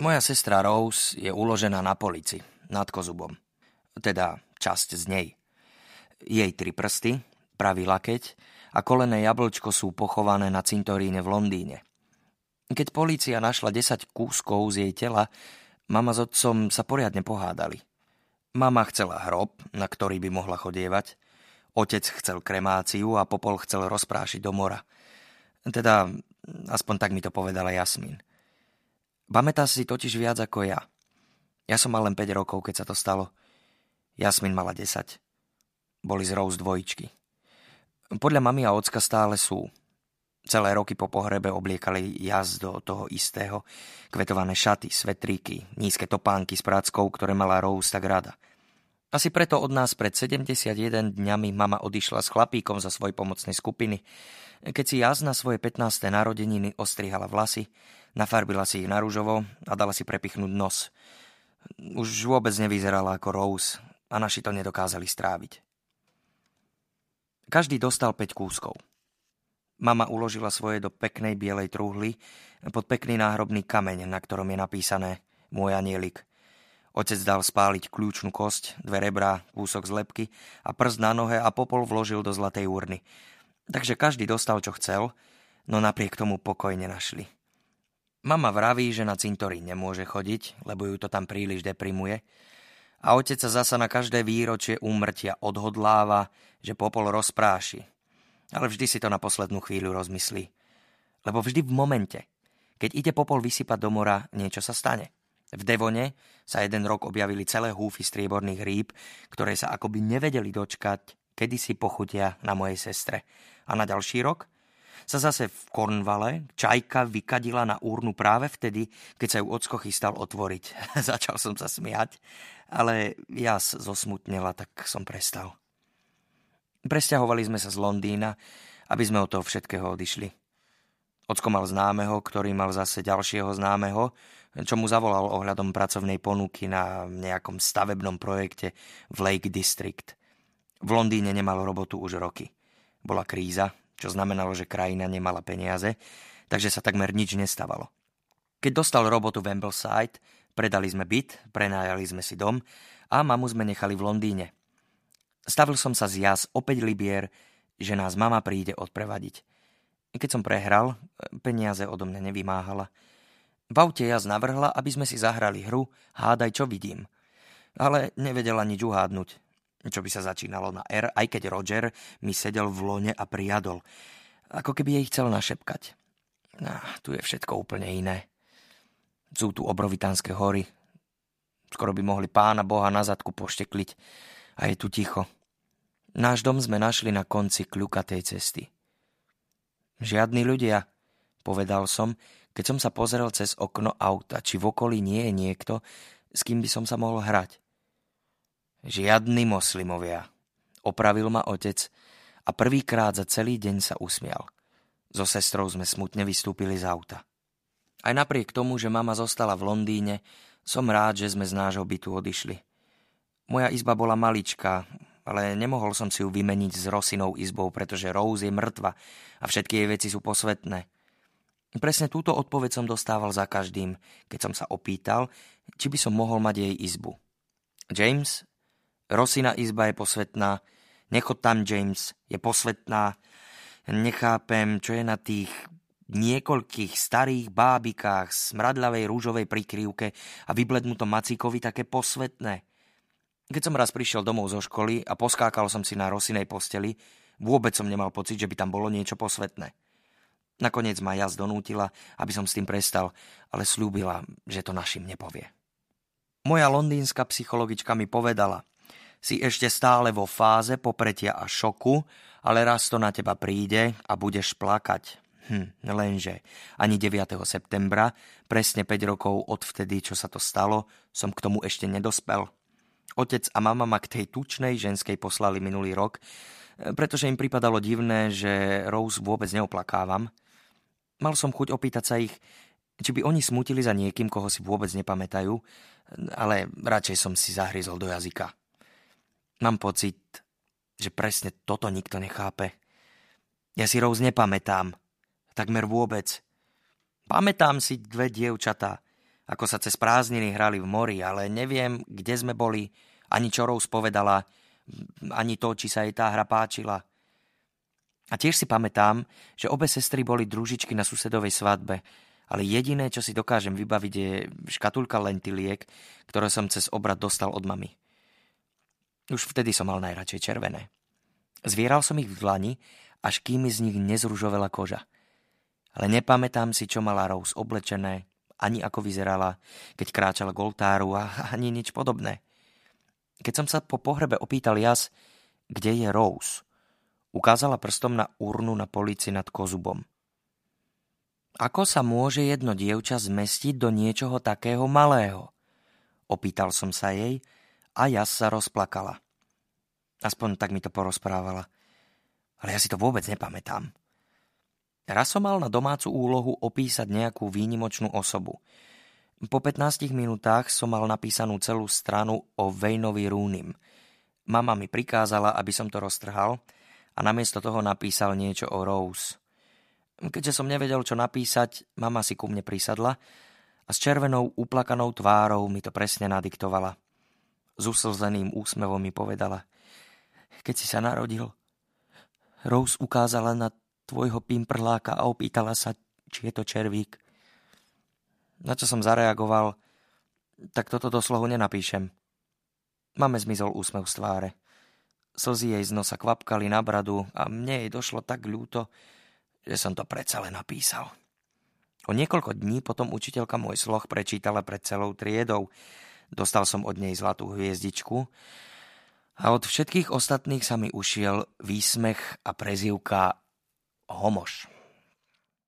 Moja sestra Rose je uložená na polici, nad kozubom. Teda časť z nej. Jej tri prsty, pravý lakeť a kolené jablčko sú pochované na cintoríne v Londýne. Keď polícia našla 10 kúskov z jej tela, mama s otcom sa poriadne pohádali. Mama chcela hrob, na ktorý by mohla chodievať. Otec chcel kremáciu a Popol chcel rozprášiť do mora. Teda, aspoň tak mi to povedala Jasmin. Pamätá si totiž viac ako ja. Ja som mal len 5 rokov, keď sa to stalo. Jasmin mala 10. Boli z Rose dvojičky. Podľa mami a ocka stále sú. Celé roky po pohrebe obliekali jazd do toho istého. Kvetované šaty, svetríky, nízke topánky s práckou, ktoré mala Rose tak rada. Asi preto od nás pred 71 dňami mama odišla s chlapíkom za svoj pomocnej skupiny. Keď si jazd na svoje 15. narodeniny ostrihala vlasy, Nafarbila si ich na rúžovo a dala si prepichnúť nos. Už vôbec nevyzerala ako Rose a naši to nedokázali stráviť. Každý dostal 5 kúskov. Mama uložila svoje do peknej bielej truhly pod pekný náhrobný kameň, na ktorom je napísané Môj anielik. Otec dal spáliť kľúčnú kosť, dve rebrá, kúsok z lepky a prst na nohe a popol vložil do zlatej urny. Takže každý dostal, čo chcel, no napriek tomu pokojne našli. Mama vraví, že na cintorín nemôže chodiť, lebo ju to tam príliš deprimuje. A otec sa zasa na každé výročie úmrtia odhodláva, že popol rozpráši. Ale vždy si to na poslednú chvíľu rozmyslí. Lebo vždy v momente, keď ide popol vysypať do mora, niečo sa stane. V Devone sa jeden rok objavili celé húfy strieborných rýb, ktoré sa akoby nevedeli dočkať, kedy si pochutia na mojej sestre. A na ďalší rok sa zase v Kornvale čajka vykadila na úrnu práve vtedy, keď sa ju ocko chystal otvoriť. Začal som sa smiať, ale ja zosmutnela, tak som prestal. Presťahovali sme sa z Londýna, aby sme od toho všetkého odišli. Ocko mal známeho, ktorý mal zase ďalšieho známeho, čo mu zavolal ohľadom pracovnej ponuky na nejakom stavebnom projekte v Lake District. V Londýne nemal robotu už roky. Bola kríza, čo znamenalo, že krajina nemala peniaze, takže sa takmer nič nestávalo. Keď dostal robotu v Ambleside, predali sme byt, prenájali sme si dom a mamu sme nechali v Londýne. Stavil som sa z jas opäť libier, že nás mama príde odprevadiť. Keď som prehral, peniaze odo mňa nevymáhala. V aute jaz navrhla, aby sme si zahrali hru Hádaj, čo vidím. Ale nevedela nič uhádnuť čo by sa začínalo na R, aj keď Roger mi sedel v lone a prijadol. Ako keby jej chcel našepkať. No, tu je všetko úplne iné. Sú tu obrovitánske hory. Skoro by mohli pána Boha na zadku poštekliť. A je tu ticho. Náš dom sme našli na konci kľukatej cesty. Žiadni ľudia, povedal som, keď som sa pozrel cez okno auta, či v okolí nie je niekto, s kým by som sa mohol hrať. Žiadni moslimovia. Opravil ma otec a prvýkrát za celý deň sa usmial. So sestrou sme smutne vystúpili z auta. Aj napriek tomu, že mama zostala v Londýne, som rád, že sme z nášho bytu odišli. Moja izba bola maličká, ale nemohol som si ju vymeniť s Rosinou izbou, pretože Rose je mŕtva a všetky jej veci sú posvetné. Presne túto odpoveď som dostával za každým, keď som sa opýtal, či by som mohol mať jej izbu. James Rosina izba je posvetná, nechod tam, James, je posvetná. Nechápem, čo je na tých niekoľkých starých bábikách, smradľavej rúžovej prikryvke a vyblednutom macíkovi také posvetné. Keď som raz prišiel domov zo školy a poskákal som si na Rosinej posteli, vôbec som nemal pocit, že by tam bolo niečo posvetné. Nakoniec ma jazd donútila, aby som s tým prestal, ale slúbila, že to našim nepovie. Moja londýnska psychologička mi povedala, si ešte stále vo fáze popretia a šoku, ale raz to na teba príde a budeš plakať. Hm, lenže ani 9. septembra, presne 5 rokov od vtedy, čo sa to stalo, som k tomu ešte nedospel. Otec a mama ma k tej tučnej ženskej poslali minulý rok, pretože im pripadalo divné, že Rose vôbec neoplakávam. Mal som chuť opýtať sa ich, či by oni smutili za niekým, koho si vôbec nepamätajú, ale radšej som si zahryzol do jazyka. Mám pocit, že presne toto nikto nechápe. Ja si Rose nepamätám. Takmer vôbec. Pamätám si dve dievčatá. ako sa cez prázdniny hrali v mori, ale neviem, kde sme boli, ani čo Rose povedala, ani to, či sa jej tá hra páčila. A tiež si pamätám, že obe sestry boli družičky na susedovej svadbe, ale jediné, čo si dokážem vybaviť, je škatulka lentiliek, ktoré som cez obrad dostal od mamy. Už vtedy som mal najradšej červené. Zvieral som ich v dlani, až kým z nich nezružovela koža. Ale nepamätám si, čo mala Rose oblečené, ani ako vyzerala, keď kráčala k a ani nič podobné. Keď som sa po pohrebe opýtal jas, kde je Rose, ukázala prstom na urnu na polici nad kozubom. Ako sa môže jedno dievča zmestiť do niečoho takého malého? Opýtal som sa jej a jas sa rozplakala. Aspoň tak mi to porozprávala. Ale ja si to vôbec nepamätám. Raz som mal na domácu úlohu opísať nejakú výnimočnú osobu. Po 15 minútach som mal napísanú celú stranu o Vejnovi Rúnim. Mama mi prikázala, aby som to roztrhal a namiesto toho napísal niečo o Rose. Keďže som nevedel, čo napísať, mama si ku mne prisadla a s červenou uplakanou tvárou mi to presne nadiktovala. S uslzeným úsmevom mi povedala, keď si sa narodil, Rose ukázala na tvojho pimprláka a opýtala sa, či je to červík. Na čo som zareagoval, tak toto do slohu nenapíšem. Máme zmizol úsmev z tváre. Slzy jej z nosa kvapkali na bradu a mne jej došlo tak ľúto, že som to predsa len napísal. O niekoľko dní potom učiteľka môj sloh prečítala pred celou triedou. Dostal som od nej zlatú hviezdičku a od všetkých ostatných sa mi ušiel výsmech a prezivka homoš.